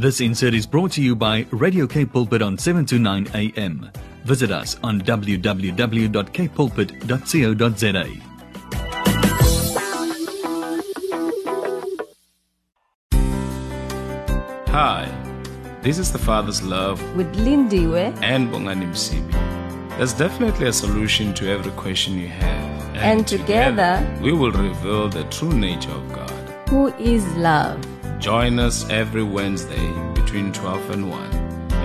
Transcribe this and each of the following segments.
This insert is brought to you by Radio K Pulpit on 7 to 9 a.m. Visit us on www.kpulpit.co.za. Hi, this is the Father's Love with Lindiwe and Bongani Msibi. There's definitely a solution to every question you have. And together, we will reveal the true nature of God. who is love. Join us every Wednesday between 12 and 1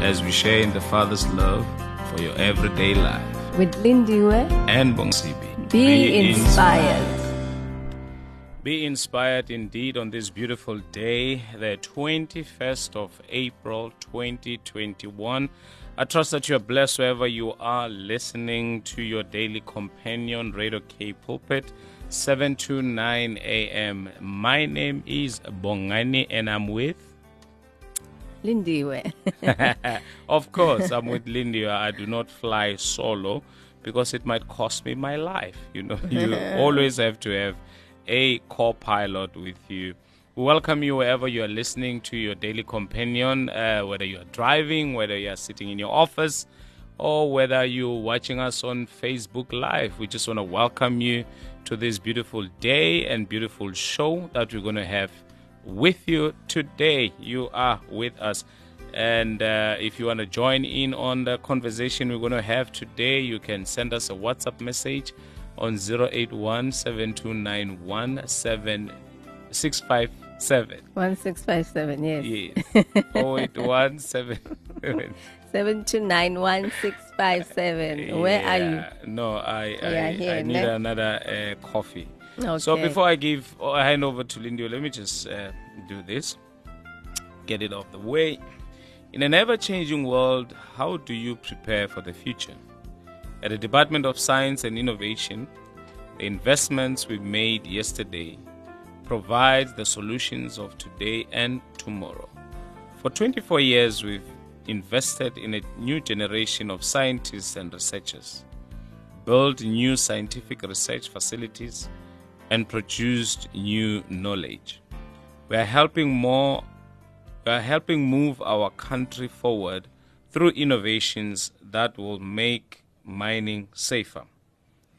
as we share in the Father's love for your everyday life. With Lindiwe, And Bongsibi. be, inspired. Be inspired indeed on this beautiful day, the 21st of April 2021. I trust that you are blessed wherever you are listening to your daily companion, Radio K Pulpit, 7 to 9 a.m. My name is Bongani and I'm with. Lindiwe. of course, I'm with Lindy. I do not fly solo because it might cost me my life. You know, you always have to have a co-pilot with you. We welcome you wherever you are listening to your daily companion, uh, whether you are driving, whether you are sitting in your office, or whether you're watching us on Facebook Live. We just want to welcome you to this beautiful day and beautiful show that we're going to have with you today. You are with us. And uh, if you want to join in on the conversation we're going to have today, you can send us a WhatsApp message on 081 657 1657, yes. Yes. 081 7291657. Where are you? No, I, I, I need ne? another uh, coffee. Okay. So before I give or hand over to Lindy, let me just uh, do this. Get it off the way. In an ever changing world, how do you prepare for the future? At the Department of Science and Innovation, the investments we made yesterday provide the solutions of today and tomorrow. For 24 years, we've invested in a new generation of scientists and researchers, built new scientific research facilities, and produced new knowledge. We are helping more we are helping move our country forward through innovations that will make mining safer,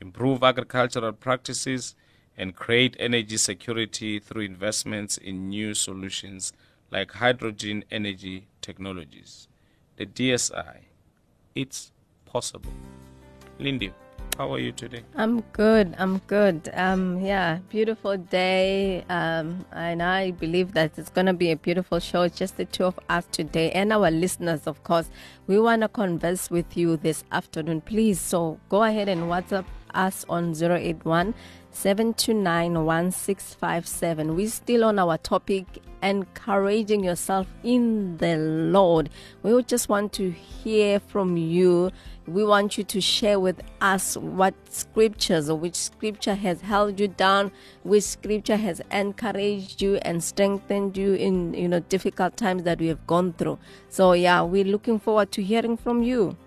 improve agricultural practices, and create energy security through investments in new solutions like hydrogen energy technologies. The DSI, it's possible. Lindy, how are you today? I'm good. I'm good. Um, yeah, beautiful day. Um, and I believe that it's going to be a beautiful show. It's just the two of us today and our listeners, of course. We want to converse with you this afternoon, please. So go ahead and WhatsApp us on 081 729 1657. We're still on our topic, encouraging yourself in the Lord. We just want to hear from you. We want you to share with us what scriptures or which scripture has held you down, which scripture has encouraged you and strengthened you in you know difficult times that we have gone through. So yeah, we're looking forward to hearing from you.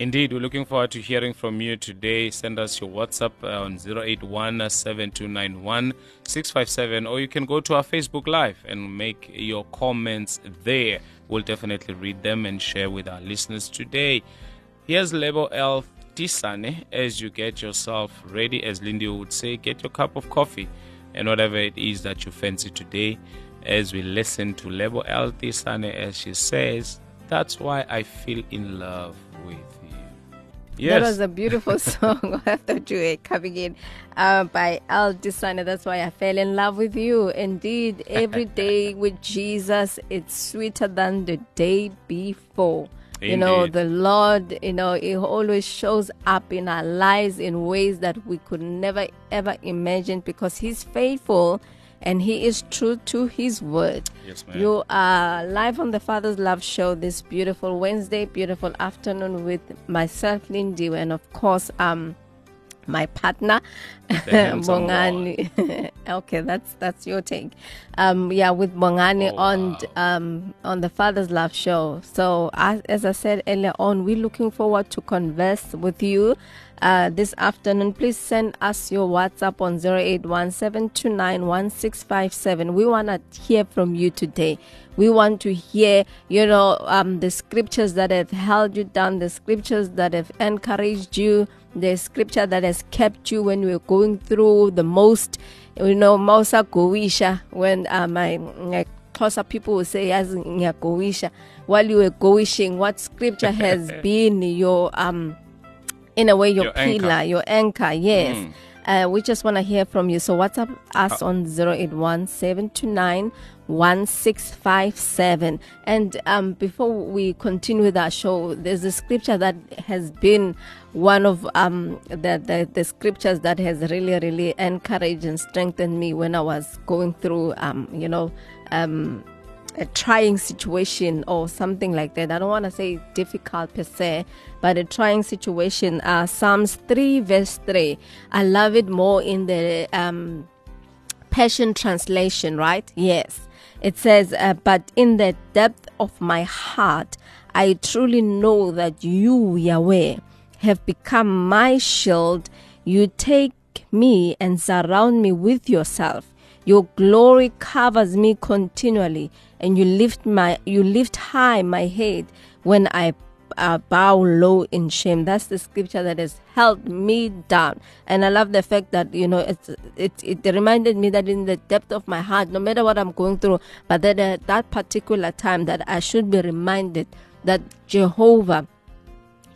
Indeed, we're looking forward to hearing from you today. Send us your WhatsApp uh, on 081 7291 657, or you can go to our Facebook Live and make your comments there. We'll definitely read them and share with our listeners today. Here's Label L Tisane as you get yourself ready, as Lindy would say, get your cup of coffee and whatever it is that you fancy today as we listen to Label L Tisane as she says, That's why I feel in love with you. That was a beautiful song. You were coming in uh, by Al Designer. That's why I fell in love with you. Indeed, every day with Jesus, it's sweeter than the day before. You know, the Lord, you know, He always shows up in our lives in ways that we could never ever imagine because He's faithful and He is true to His word. Yes, ma'am. You are live on the Father's Love Show this beautiful Wednesday, beautiful afternoon with myself, Lindy, and of course, um, my partner Bongani. okay, that's that's your take. Um, yeah, with Bongani Oh, on wow. um on the Father's Love show. So as, as I said earlier on, we're looking forward to converse with you. Uh, this afternoon, please send us your WhatsApp on 0817291657. We want to hear from you today. We want to hear, you know, um, the scriptures that have held you down, the scriptures that have encouraged you, the scripture that has kept you when we were going through the most, you know, Mausa Gowisha, when uh, my, my Xhosa people will say, as Gowisha, while you were goishing, what scripture has been your, um, in a way, your, Your anchor. pillar, your anchor, yes. Mm. Uh, we just want to hear from you. So WhatsApp us on 081 1657. And um, before we continue with our show, there's a scripture that has been one of um, the, the, the scriptures that has really, really encouraged and strengthened me when I was going through, um, you know, um, a trying situation or something like that. I don't want to say difficult per se, but a trying situation. Uh, Psalms 3, verse 3. I love it more in the um, Passion Translation, right? Yes. It says, uh, But in the depth of my heart, I truly know that you, Yahweh, have become my shield. You take me and surround me with yourself. Your glory covers me continually, and you lift my you lift high my head when I uh, bow low in shame. That's the scripture that has held me down, and I love the fact that you know it's, it it reminded me that in the depth of my heart, no matter what I'm going through, but that at that particular time that I should be reminded that Jehovah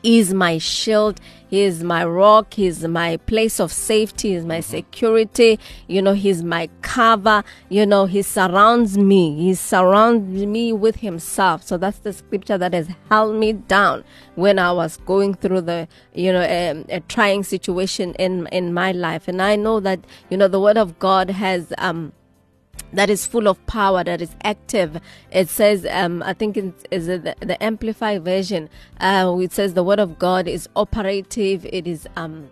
is my shield he is my rock he's my place of safety he's my security you know he's my cover you know he surrounds me he surrounds me with himself. So that's the scripture that has held me down when i was going through the you know a, a trying situation in in my life. And i know that you know the word of god has um that is full of power, that is active. It says, um, I think it's, is the, the Amplified version. Uh, it says the Word of God is operative. It is um,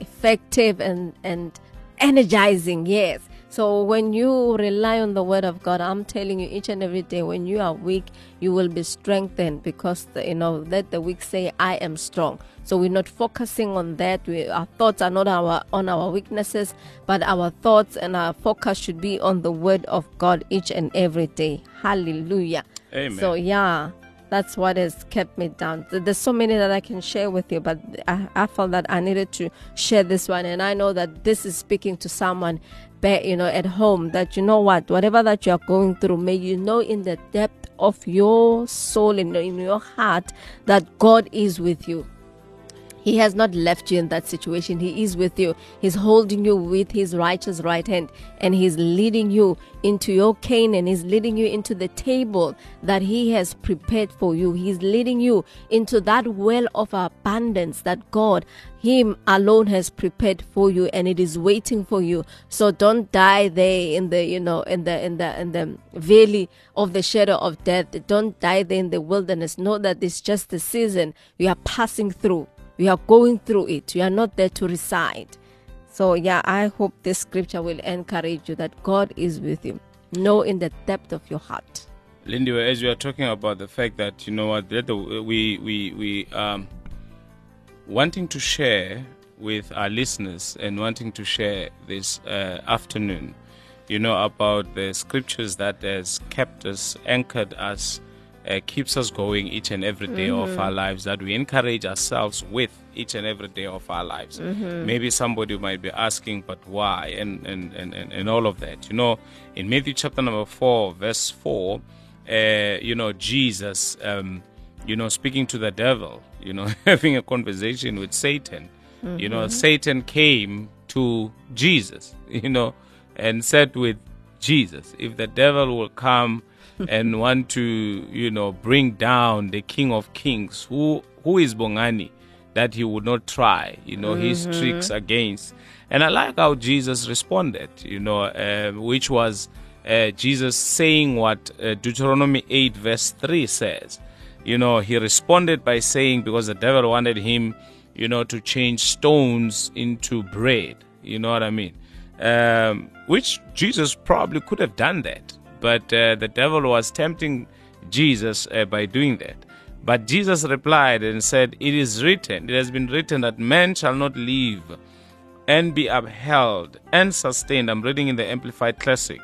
effective and and energizing. Yes. So when you rely on the Word of God, I'm telling you, each and every day, when you are weak, you will be strengthened because the, you know let the weak say, "I am strong." So we're not focusing on that. We, our thoughts are not our on our weaknesses, but our thoughts and our focus should be on the Word of God each and every day. Hallelujah. Amen. So yeah, that's what has kept me down. There's so many that I can share with you, but I, I felt that I needed to share this one, and I know that this is speaking to someone, ba- you know, at home. That you know what, whatever that you are going through, may you know in the depth of your soul and in your heart that God is with you. He has not left you in that situation. He is with you. He's holding you with his righteous right hand and he's leading you into your Canaan. He's leading you into the table that he has prepared for you. He's leading you into that well of abundance that God, him alone has prepared for you and it is waiting for you. So don't die there in the, you know, in the, in the, in the valley of the shadow of death. Don't die there in the wilderness. Know that it's just the season you are passing through. We are going through it. We are not there to reside. So, yeah, I hope this scripture will encourage you that God is with you. Know in the depth of your heart. Lindy, as you are talking about the fact that you know what, we we we um wanting to share with our listeners and wanting to share this uh, afternoon, you know about the scriptures that has kept us, anchored us, uh, keeps us going each and every day of our lives. That we encourage ourselves with each and every day of our lives. Maybe somebody might be asking, but why? And and, and and and all of that. You know, in Matthew chapter number four, verse four uh, you know, Jesus, um, you know, speaking to the devil, you know, having a conversation with Satan. You know, Satan came to Jesus, you know, and said with Jesus, if the devil will come and want to, you know, bring down the King of Kings, who who is Bongani, that he would not try, you know, his tricks against. And I like how Jesus responded, you know, uh, which was uh, Jesus saying what uh, Deuteronomy 8, verse 3 says. You know, he responded by saying, because the devil wanted him, you know, to change stones into bread. You know what I mean? Um, which Jesus probably could have done that, but uh, the devil was tempting Jesus uh, by doing that. But Jesus replied and said, It is written, it has been written that man shall not live and be upheld and sustained. I'm reading in the Amplified Classic.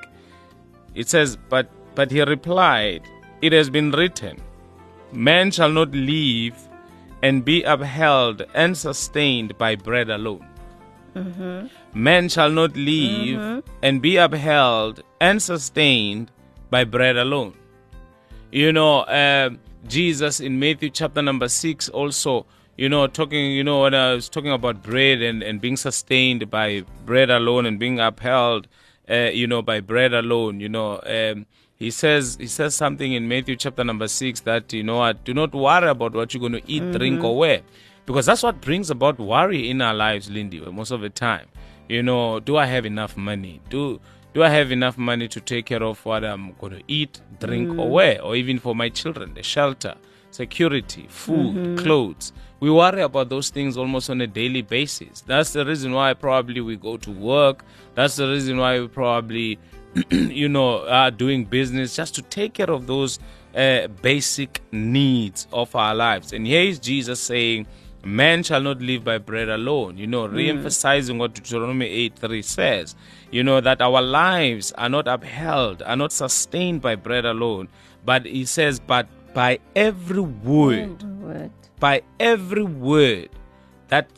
It says, But but he replied, It has been written, Man shall not live and be upheld and sustained by bread alone. Mm-hmm. Man shall not live mm-hmm. and be upheld and sustained by bread alone. You know, uh, Jesus in Matthew chapter number 6 also, you know, talking, you know, when I was talking about bread and, and being sustained by bread alone and being upheld, uh, you know, by bread alone, you know, um, he says he says something in Matthew chapter number six that you know what, do not worry about what you're going to eat, mm-hmm. drink, or wear, because that's what brings about worry in our lives, Lindy. Most of the time, you know, do I have enough money? Do do I have enough money to take care of what I'm going to eat, drink, mm. or wear, or even for my children, the shelter, security, food, mm-hmm. clothes? We worry about those things almost on a daily basis. That's the reason why probably we go to work. That's the reason why we probably you know, are doing business just to take care of those uh, basic needs of our lives. And here is Jesus saying, Man shall not live by bread alone. You know, mm. re-emphasizing what Deuteronomy 8 3 says. You know, that our lives are not upheld, are not sustained by bread alone. But he says, but by every word, word. by every word that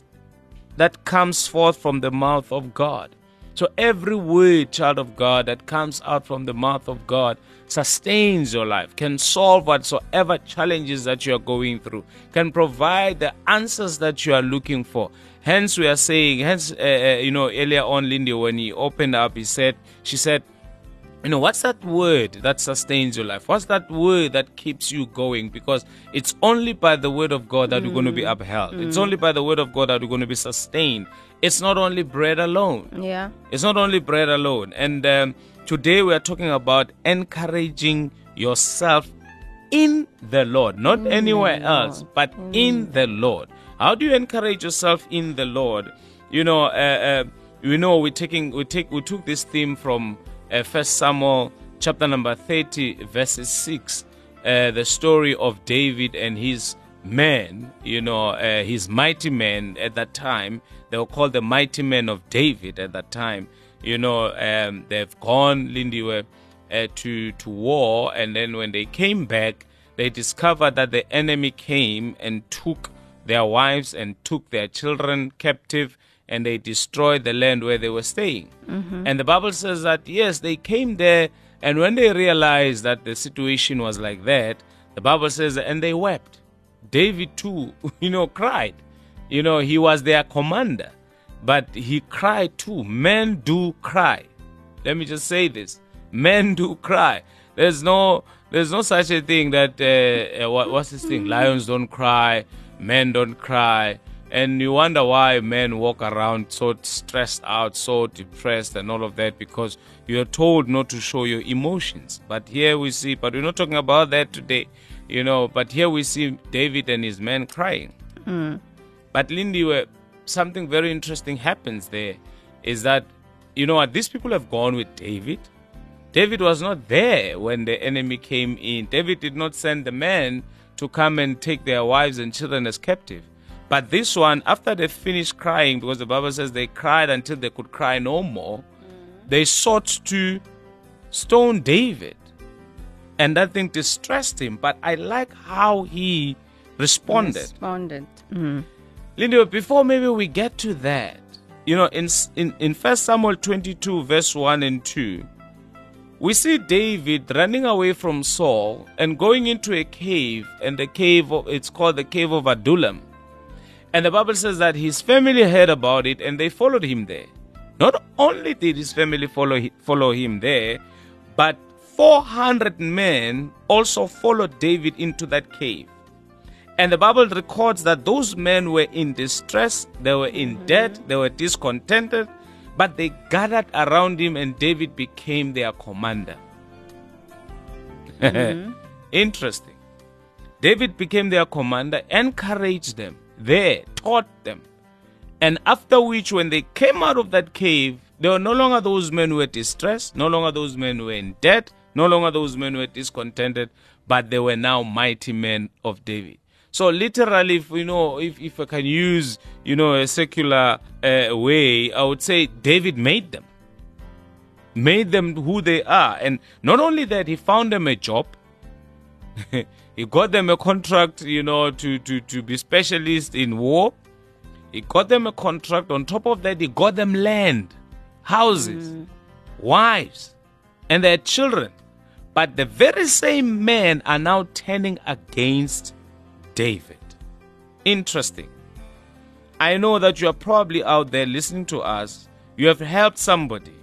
that comes forth from the mouth of God. So every word, child of God, that comes out from the mouth of God sustains your life, can solve whatsoever challenges that you are going through, can provide the answers that you are looking for. Hence, we are saying, hence, uh, uh, you know, earlier on, Lindy, when he opened up, he said, she said, you know, what's that word that sustains your life? What's that word that keeps you going? Because it's only by the word of God that mm. we're going to be mm. upheld. Mm. It's only by the word of God that we're going to be sustained. It's not only bread alone. Yeah. It's not only bread alone. And um, today we are talking about encouraging yourself in the Lord, not mm. anywhere else, but mm. in the Lord. How do you encourage yourself in the Lord? You know, uh, uh, you know, we're taking we take we took this theme from uh, First Samuel chapter number 30, verses 6, uh, the story of David and his men, you know, uh, his mighty men at that time. They were called the mighty men of David at that time. You know, um, they've gone, Lindy, uh, to, to war, and then when they came back, they discovered that the enemy came and took their wives and took their children captive and they destroyed the land where they were staying. Mm-hmm. And the Bible says that, yes, they came there, and when they realized that the situation was like that, the Bible says, and they wept. David, too, you know, cried. You know, he was their commander, but he cried too. Men do cry. Let me just say this men do cry. There's no, there's no such a thing that uh, uh, what, what's this thing? Lions don't cry, men don't cry and you wonder why men walk around so stressed out, so depressed, and all of that because you're told not to show your emotions. But here we see, but we're not talking about that today, you know. But here we see David and his men crying. Mm. But Lindy, something very interesting happens there is that, you know what, these people have gone with David. David was not there when the enemy came in. David did not send the men to come and take their wives and children as captive. But this one, after they finished crying, because the Bible says they cried until they could cry no more, mm-hmm. they sought to stone David. And that thing distressed him. But I like how he responded. Responded. Mm-hmm. Linda, before maybe we get to that, you know, in in in First Samuel 22, verse 1 and 2, we see David running away from Saul and going into a cave, and the cave of, it's called the cave of Adullam. And the Bible says that his family heard about it and they followed him there. Not only did his family follow, follow him there, but 400 men also followed David into that cave. And the Bible records that those men were in distress, they were in mm-hmm. debt, they were discontented, but they gathered around him and David became their commander. Mm-hmm. Interesting. David became their commander, encouraged them there, taught them. And after which, when they came out of that cave, they were no longer those men who were distressed, no longer those men who were in debt, no longer those men were discontented, but they were now mighty men of David. So literally, if you know, if, if I can use you know a secular uh, way, I would say David made them, made them who they are, and not only that, he found them a job. he got them a contract, you know, to to to be specialists in war. He got them a contract. On top of that, he got them land, houses, mm. wives, and their children. But the very same men are now turning against David. Interesting. I know that you are probably out there listening to us. You have helped somebody.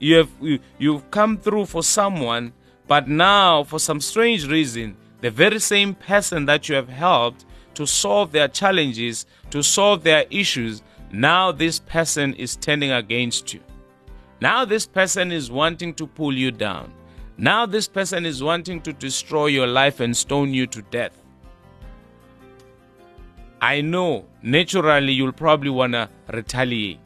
You have you, you've come through for someone, but now for some strange reason, the very same person that you have helped to solve their challenges, to solve their issues, now this person is turning against you. Now this person is wanting to pull you down. Now this person is wanting to destroy your life and stone you to death. I know naturally you'll probably want to retaliate.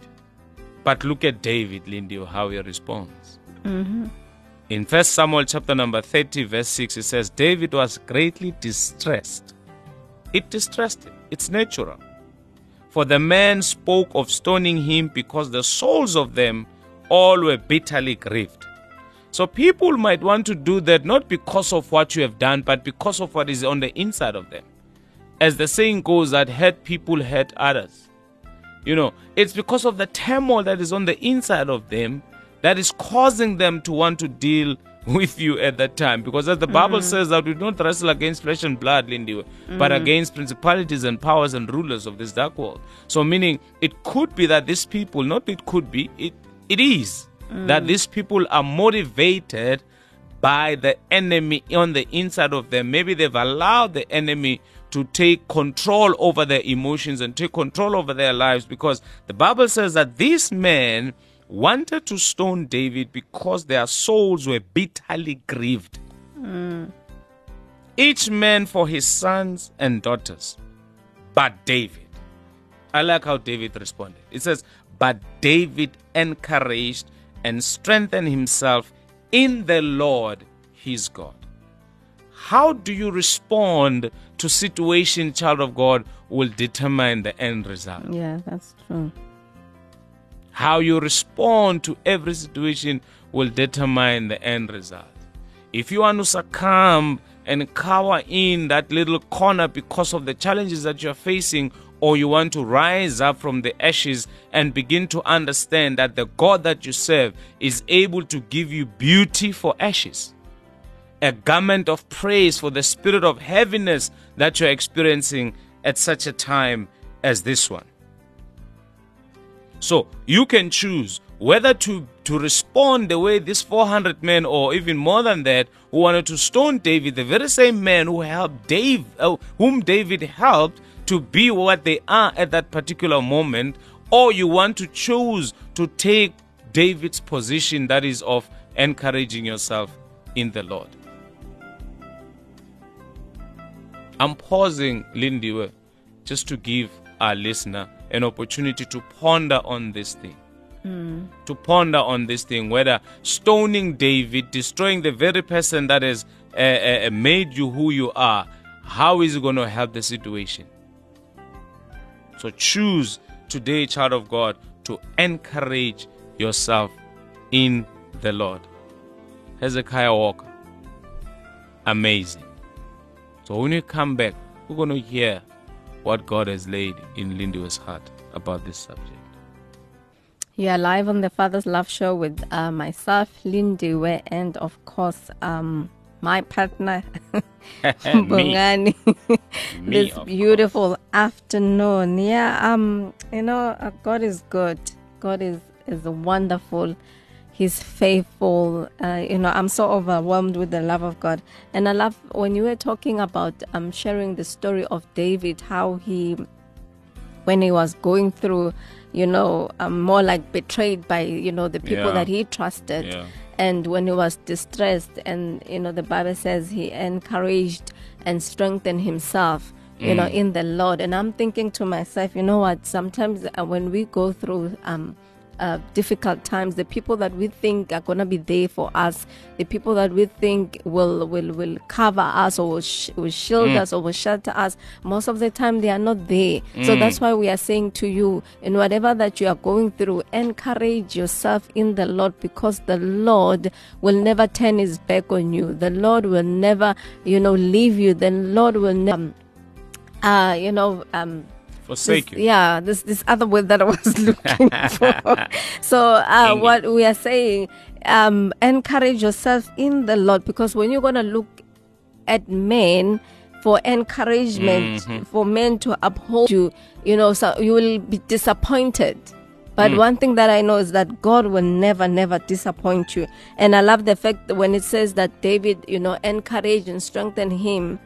But look at David, Lindy, how he responds. Mm-hmm. In 1 Samuel chapter number 30, verse 6, it says, David was greatly distressed. It distressed him. It's natural. For the man spoke of stoning him because the souls of them all were bitterly grieved. So people might want to do that not because of what you have done, but because of what is on the inside of them as the saying goes, that hurt people hurt others. You know, it's because of the turmoil that is on the inside of them that is causing them to want to deal with you at that time. Because as the Bible mm. says that we don't wrestle against flesh and blood, Lindy, mm. but against principalities and powers and rulers of this dark world. So meaning it could be that these people, not it could be, it it is mm. that these people are motivated by the enemy on the inside of them. Maybe they've allowed the enemy to take control over their emotions and take control over their lives because the Bible says that these men wanted to stone David because their souls were bitterly grieved. Mm. Each man for his sons and daughters, but David. I like how David responded. It says, But David encouraged and strengthen himself in the Lord his God. How do you respond to situation, child of God, will determine the end result. Yeah, that's true. How you respond to every situation will determine the end result. If you want to succumb and cower in that little corner because of the challenges that you're facing, or you want to rise up from the ashes and begin to understand that the God that you serve is able to give you beauty for ashes a garment of praise for the spirit of heaviness that you're experiencing at such a time as this one. So you can choose whether to, to respond the way these 400 men, or even more than that, who wanted to stone David, the very same men who helped Dave, uh, whom David helped to be what they are at that particular moment, or you want to choose to take David's position that is of encouraging yourself in the Lord. I'm pausing, Lindiwe, just to give our listener an opportunity to ponder on this thing. Mm. To ponder on this thing, whether stoning David, destroying the very person that has uh, uh, made you who you are, how is it going to help the situation? So choose today, child of God, to encourage yourself in the Lord. Hezekiah Walker. Amazing. So when you come back, we're going to hear what God has laid in Lindiwe's heart about this subject. You are live on the Father's Love Show with uh, myself, Lindiwe, and of course, um, my partner, Bongani. this beautiful course. afternoon. Yeah, um, you know, uh, God is good. God is is wonderful. He's faithful. Uh, you know, I'm so overwhelmed with the love of God. And I love when you were talking about um, sharing the story of David, how he, when he was going through, you know, um, more like betrayed by, you know, the people yeah. that he trusted. Yeah. And when he was distressed, and, you know, the Bible says he encouraged and strengthened himself you know, in the Lord. And I'm thinking to myself, you know what? Sometimes uh, when we go through um, uh, difficult times, the people that we think are gonna be there for us, the people that we think will will will cover us or will, sh- will shield us or will shelter us, most of the time they are not there. So that's why we are saying to you, in whatever that you are going through, encourage yourself in the Lord because the Lord will never turn His back on you. The Lord will never, you know, leave you. The Lord will never, uh, you know, um Forsake this- you. Yeah, this this other word that I was looking for. so uh, what we are saying, um, encourage yourself in the Lord because when you're gonna look at men for encouragement, Mm-hmm. for men to uphold you, you know, so you will be disappointed. But Mm. one thing that I know is that God will never, never disappoint you. And I love the fact that when it says that David, you know, encouraged and strengthened him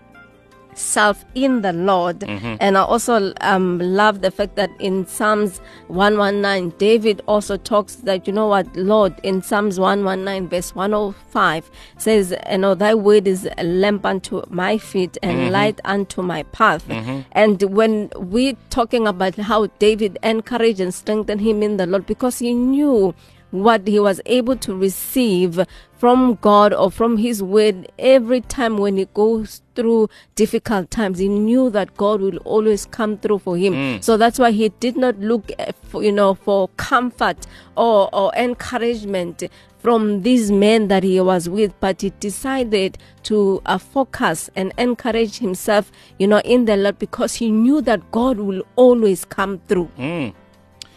self in the Lord. Mm-hmm. And I also um, love the fact that in Psalms 119, David also talks that, you know what, Lord, in Psalms 119, verse 105, says, you know, thy word is a lamp unto my feet and Mm-hmm. light unto my path. And when we're talking about how David encouraged and strengthened him in the Lord, because he knew what he was able to receive from God or from his word every time when he goes through difficult times. He knew that God will always come through for him. So that's why he did not look eh, for, you know for comfort or or encouragement from these men that he was with but he decided to uh, focus and encourage himself you know in the Lord because he knew that God will always come through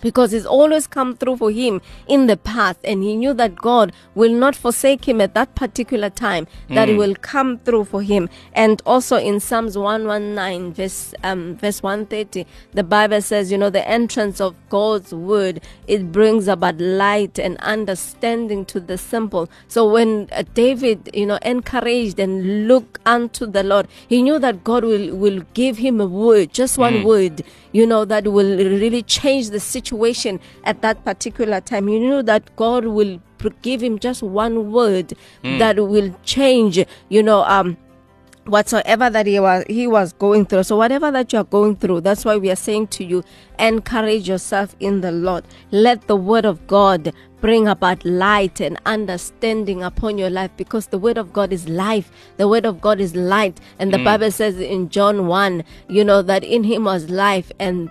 because he's always come through for him in the past and he knew that god will not forsake him at that particular time that he will come through for him. And also in psalms 119 verse um verse 130 the bible says you know the entrance of god's word it brings about light and understanding to the simple. So when uh, david you know encouraged and looked unto the lord he knew that god will will give him a word just one word you know, that will really change the situation at that particular time. You know that God will give him just one word that will change, you know, um, whatsoever that he was he was going through. So whatever that you are going through that's why we are saying to you encourage yourself in the lord. Let the word of god bring about light and understanding upon your life because the word of god is life. The word of god is light. And the bible says in john 1 you know that in him was life and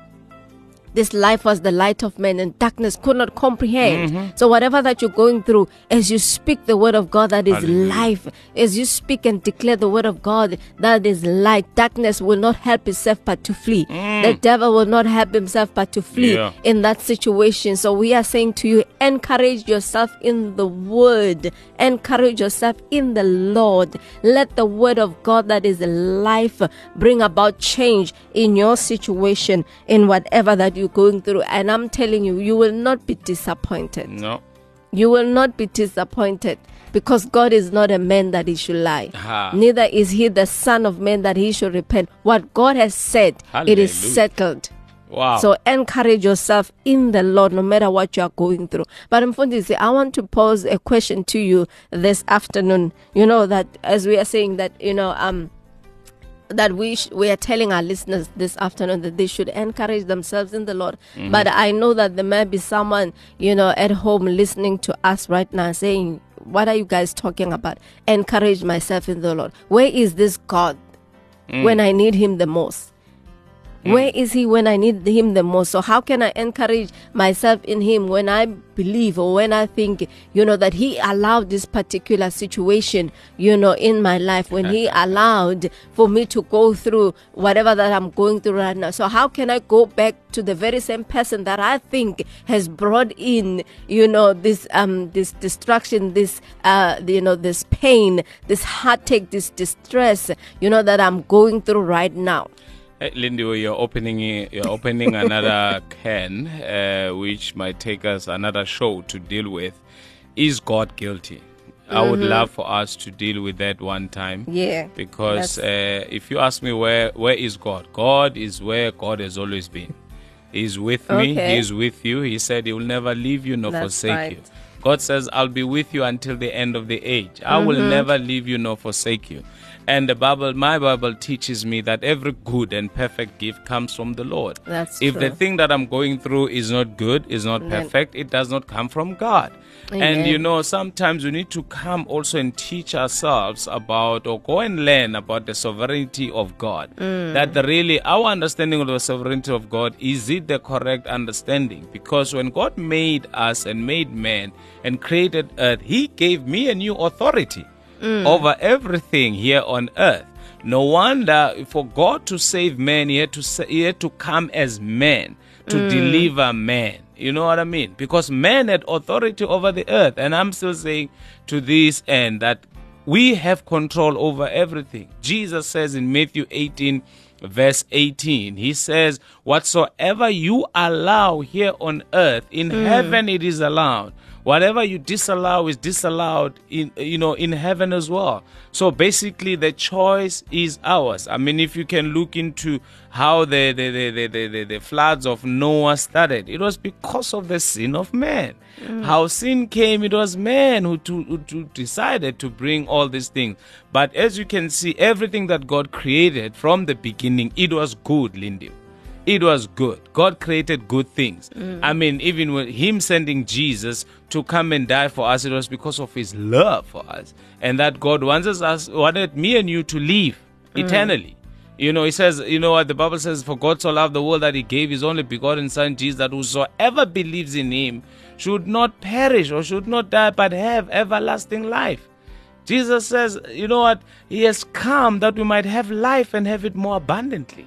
this life was the light of men and darkness could not comprehend. Mm-hmm. So whatever that you're going through, as you speak the word of God that is Hallelujah. life, as you speak and declare the word of God that is light, darkness will not help itself but to flee. Mm. The devil will not help himself but to flee Yeah. in that situation. So we are saying to you, encourage yourself in the word, encourage yourself in the Lord. Let the word of God that is life bring about change in your situation, in whatever that you're going through. And I'm telling you, you will not be disappointed. No. You will not be disappointed because God is not a man that he should lie. Neither is he the son of man that he should repent. What God has said, it is settled. Wow. So encourage yourself in the Lord no matter what you are going through. But Mfundisi, I want to pose a question to you this afternoon. You know that as we are saying that, you know, um that we sh- we are telling our listeners this afternoon that they should encourage themselves in the Lord. Mm-hmm. But I know that there may be someone, you know, at home listening to us right now saying, "What are you guys talking about? Encourage myself in the Lord. Where is this God mm. when I need him the most?" Where is he when I need him the most? So how can I encourage myself in him when I believe or when I think, you know, that he allowed this particular situation, you know, in my life, when he allowed for me to go through whatever that I'm going through right now. So how can I go back to the very same person that I think has brought in, you know, this um this destruction, this uh you know, this pain, this heartache, this distress, you know, that I'm going through right now. Hey, Lindy, you're opening you're opening another can, uh, which might take us another show to deal with. Is God guilty? I would love for us to deal with that one time. Mm-hmm. Yeah, Because uh, if you ask me where where is God, God is where God has always been. He's with me. He's with you. He said he will never leave you nor That's forsake right. you. God says, I'll be with you until the end of the age. I will Mm-hmm. never leave you nor forsake you. And the Bible, my Bible teaches me that every good and perfect gift comes from the Lord. That's if the thing that I'm going through is not good, is not perfect, it does not come from God. And you know, sometimes we need to come also and teach ourselves about or go and learn about the sovereignty of God. That really our understanding of the sovereignty of God is it the correct understanding? Because when God made us and made man and created earth, He gave me a new authority mm. over everything here on earth. No wonder for God to save man, he had to he had to come as man to mm. deliver man. You know what I mean? Because man had authority over the earth, and I'm still saying to this end that we have control over everything. Jesus says in Matthew 18, verse 18, He says, Whatsoever you allow here on earth, in mm. heaven it is allowed. Whatever you disallow is disallowed in you know in heaven as well. So basically the choice is ours. I mean if you can look into how the the, the, the, the, the, floods of Noah started, it was because of the sin of man. Mm. How sin came, it was man who, to, who to decided to bring all these things. But as you can see, everything that God created from the beginning, it was good, Lindy it was good. God created good things. Mm. I mean, even with Him sending Jesus to come and die for us, it was because of His love for us, and that God wants us, wanted me and you to live mm. eternally. You know, He says, you know what the Bible says, "For God so loved the world that He gave His only begotten Son, Jesus, that whosoever believes in Him should not perish or should not die, but have everlasting life." Jesus says, you know what? He has come that we might have life and have it more abundantly.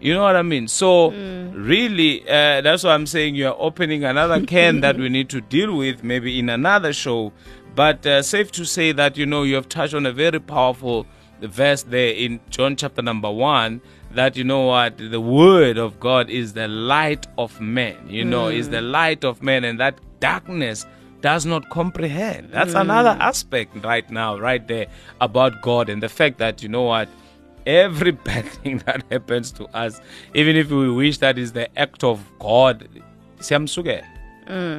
You know what I mean? So, really, uh, that's why I'm saying you're opening another can that we need to deal with maybe in another show. But uh, safe to say that, you know, you have touched on a very powerful verse there in John chapter number one that, you know what, the word of God is the light of man, you know, is the light of man, and that darkness does not comprehend. That's another aspect right now, right there, about God and the fact that, you know what, every bad thing that happens to us, even if we wish that is the act of God, siyamsuke.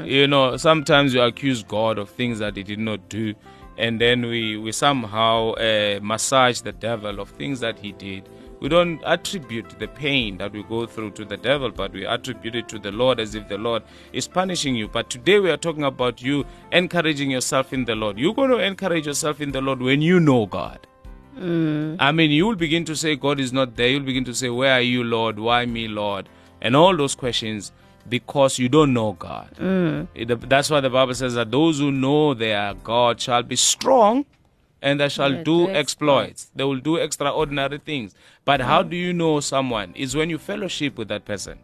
You know, sometimes you accuse God of things that He did not do, and then we we somehow uh, massage the devil of things that He did. We don't attribute the pain that we go through to the devil, but we attribute it to the Lord as if the Lord is punishing you. But today we are talking about you encouraging yourself in the Lord. You're going to encourage yourself in the Lord when you know God. Mm. I mean, you will begin to say, God is not there. You'll begin to say, Where are you, Lord? Why me, Lord? And all those questions because you don't know God. Mm. It- that's why the Bible says that those who know their God shall be strong and they shall Yeah, do do exploits. They will do extraordinary things. But how mm. do you know someone? Is when you fellowship with that person,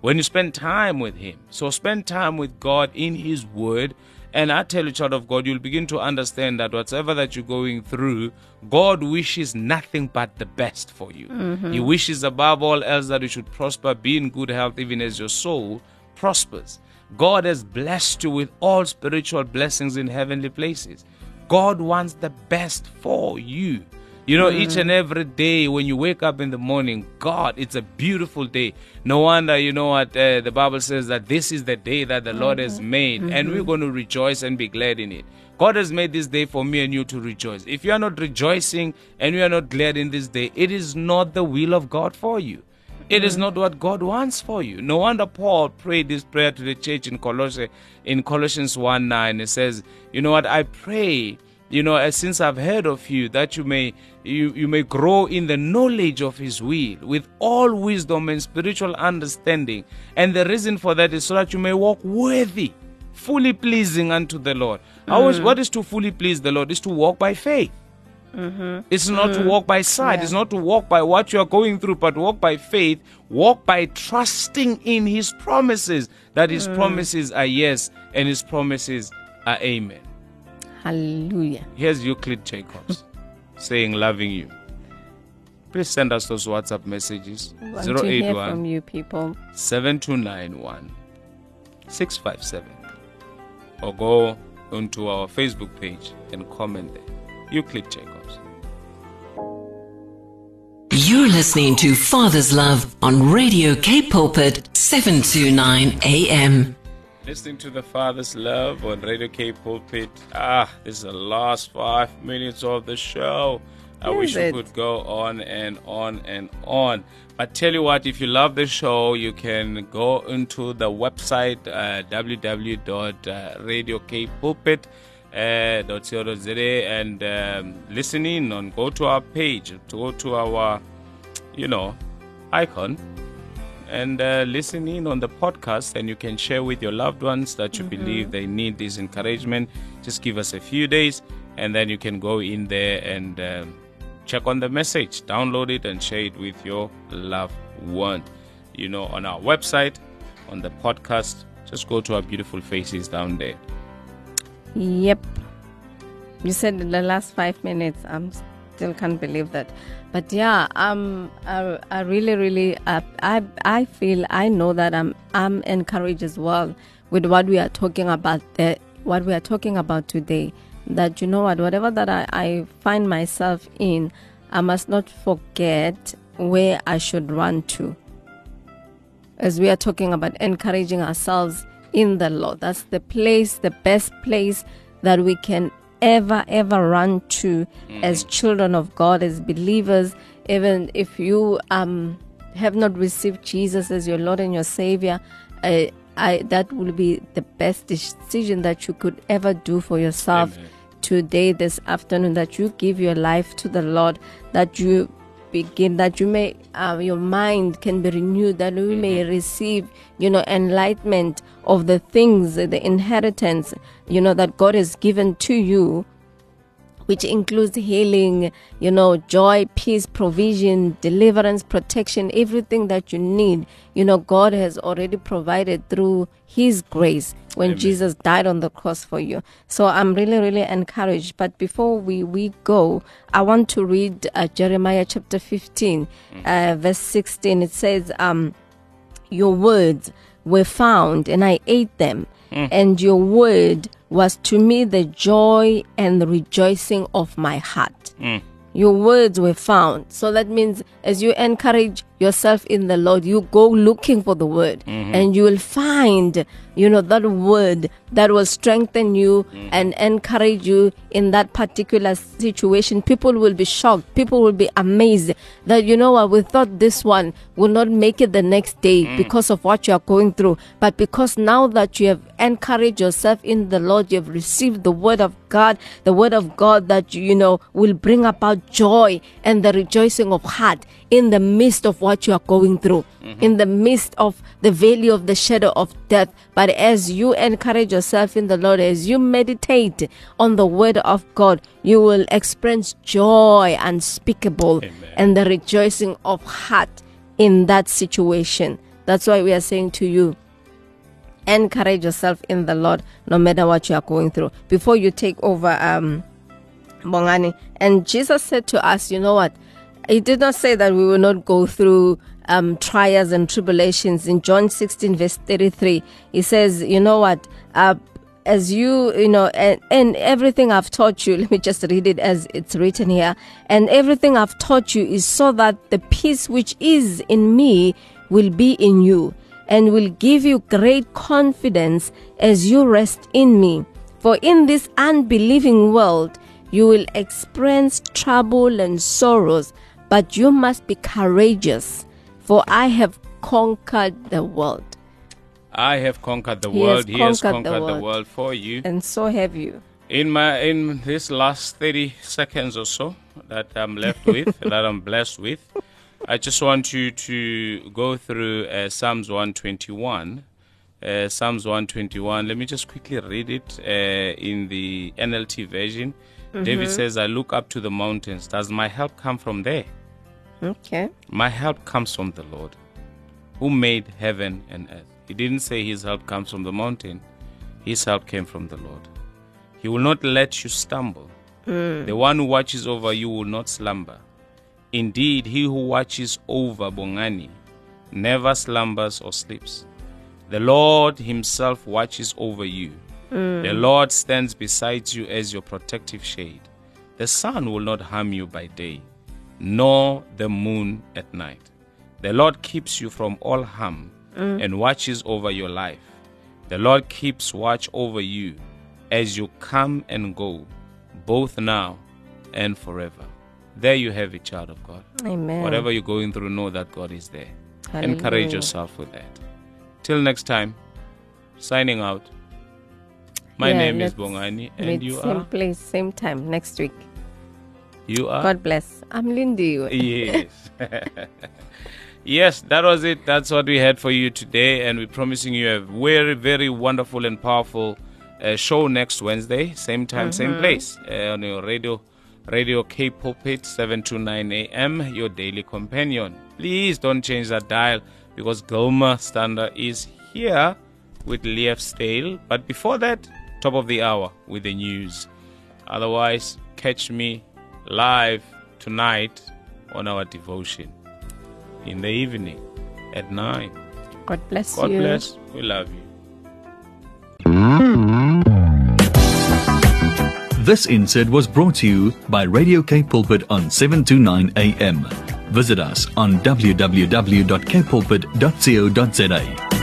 when you spend time with Him. So spend time with God in His Word. And I tell you, child of God, you'll begin to understand that whatever that you're going through, God wishes nothing but the best for you. Mm-hmm. He wishes above all else that you should prosper, be in good health, even as your soul prospers. God has blessed you with all spiritual blessings in heavenly places. God wants the best for you. You know, each mm. and every day when you wake up in the morning, God, it's a beautiful day. No wonder, you know what, uh, the Bible says that this is the day that the Lord has mm-hmm. made, and we're mm-hmm. going to rejoice and be glad in it. God has made this day for me and you to rejoice. If you are not rejoicing and you are not glad in this day, it is not the will of God for you. It is mm-hmm. not what God wants for you. No wonder Paul prayed this prayer to the church in Colossians in Colossians 1 9. It says, You know what, I pray, you know, as since I've heard of you, that you may you, you may grow in the knowledge of his will with all wisdom and spiritual understanding. And the reason for that is so that you may walk worthy, fully pleasing unto the Lord. How is mm. what is to fully please the Lord? Is to walk by faith. Mm-hmm. It's not to mm-hmm. walk by sight. It's not to walk by what you are going through, but walk by faith. Walk by trusting in His promises. That His mm. promises are yes and His promises are amen. Hallelujah. Here's Euclid Jacobs saying, loving you. Please send us those WhatsApp messages We want to hear 081 from you people. 7291 657 or go onto our Facebook page and comment there. Euclid Jacobs. You're listening to Father's Love on Radio K Pulpit 729 AM. Listening to the Father's Love on Radio K Pulpit. Ah, this is the last five minutes of the show. I Is wish it? we could go on and on and on. But tell you what, if you love the show, you can go into the website uh, www.radiokpulpit.co.za and um, listen in on go to our page, to go to our, you know, icon and uh, listen in on the podcast and you can share with your loved ones that you believe they need this encouragement just give us a few days and then you can go in there and um, check on the message download it and share it with your loved one you know on our website on the podcast just go to our beautiful faces down there Yep. You said in the last five minutes. I'm still can't believe that. But yeah, um, I, I really, really, uh, I, I feel, I know that I'm, I'm encouraged as well with what we are talking about. The, what we are talking about today. That you know what, whatever that I, I find myself in, I must not forget where I should run to as we are talking about encouraging ourselves in the Lord. That's the place, the best place that we can ever, ever run to as children of God, as believers. Even if you um, have not received Jesus as your Lord and your Savior, I, I, that will be the best decision that you could ever do for yourself Amen. today, this afternoon, that you give your life to the Lord, that you begin that you may uh, your mind can be renewed that we may receive you know enlightenment of the things the inheritance you know that god has given to you which includes healing, you know, joy, peace, provision, deliverance, protection, everything that you need. You know, God has already provided through His grace when Amen. Jesus died on the cross for you. So I'm really, really encouraged. But before we, we go, I want to read uh, Jeremiah chapter 15, uh, verse 16. It says, um, your words were found and I ate them, mm. and your word was to me the joy and the rejoicing of my heart. Mm. Your words were found. So that means as you encourage yourself in the Lord, you go looking for the word mm-hmm. and you will find, you know, that word that will strengthen you mm-hmm. and encourage you in that particular situation. People will be shocked. People will be amazed that, you know what, we thought this one will not make it the next day mm. because of what you are going through. But because now that you have encouraged yourself in the Lord, you have received the word of God, the word of God that, you know, will bring about joy and the rejoicing of heart in the midst of what you are going through, in the midst of the valley of the shadow of death. But as you encourage yourself in the Lord, as you meditate on the word of God, you will experience joy unspeakable Amen. and the rejoicing of heart in that situation. That's why we are saying to you, encourage yourself in the Lord no matter what you are going through. Before you take over, um, Bongani, and Jesus said to us, you know what? He did not say that we will not go through um, trials and tribulations. In John 16, verse 33, he says, you know what? Uh, as you, you know, and, and everything I've taught you, let me just read it as it's written here. And everything I've taught you is so that the peace which is in me will be in you and will give you great confidence as you rest in me. For in this unbelieving world, you will experience trouble and sorrows, but you must be courageous, for I have conquered the world. i have conquered the He has world. He has conquered the conquered the world. world for you. And so have you. in my in this last 30 seconds or so that i'm left with that i'm blessed with i just want you to go through uh, psalms 121 uh, psalms 121 let me just quickly read it uh, in the nlt version. David says i look up to the mountains. Does my help come from there Okay. my help comes from the lord who made heaven and earth he didn't say his help comes from the mountain his help came from the lord he will not let you stumble. Mm. The one who watches over you will not slumber. Indeed, he who watches over Bongani never slumbers or sleeps. The Lord himself watches over you. Mm. The Lord stands beside you as your protective shade. The sun will not harm you by day, nor the moon at night. The Lord keeps you from all harm mm. and watches over your life. The Lord keeps watch over you as you come and go, both now and forever. There you have it, child of God. Amen. Whatever you're going through, know that God is there. Hallelujah. Encourage yourself with that. Till next time, signing out. My Yeah, name is Bongani, and you same are. Same place, same time next week. You are. God bless. I'm Lindy. Yes. yes, that was it. That's what we had for you today, and we're promising you a very, very wonderful and powerful uh, show next Wednesday, same time, same place, uh, on your radio, Radio K Pulpit, 729 AM, your daily companion. Please don't change that dial because Gilma Stander is here with Leaf Stale. But before that, top of the hour with the news. Otherwise, catch me live tonight on our devotion in the evening at 9. God bless God you. God bless. We love you. This insert was brought to you by Radio K Pulpit on 729 AM. Visit us on www.kpulpit.co.za.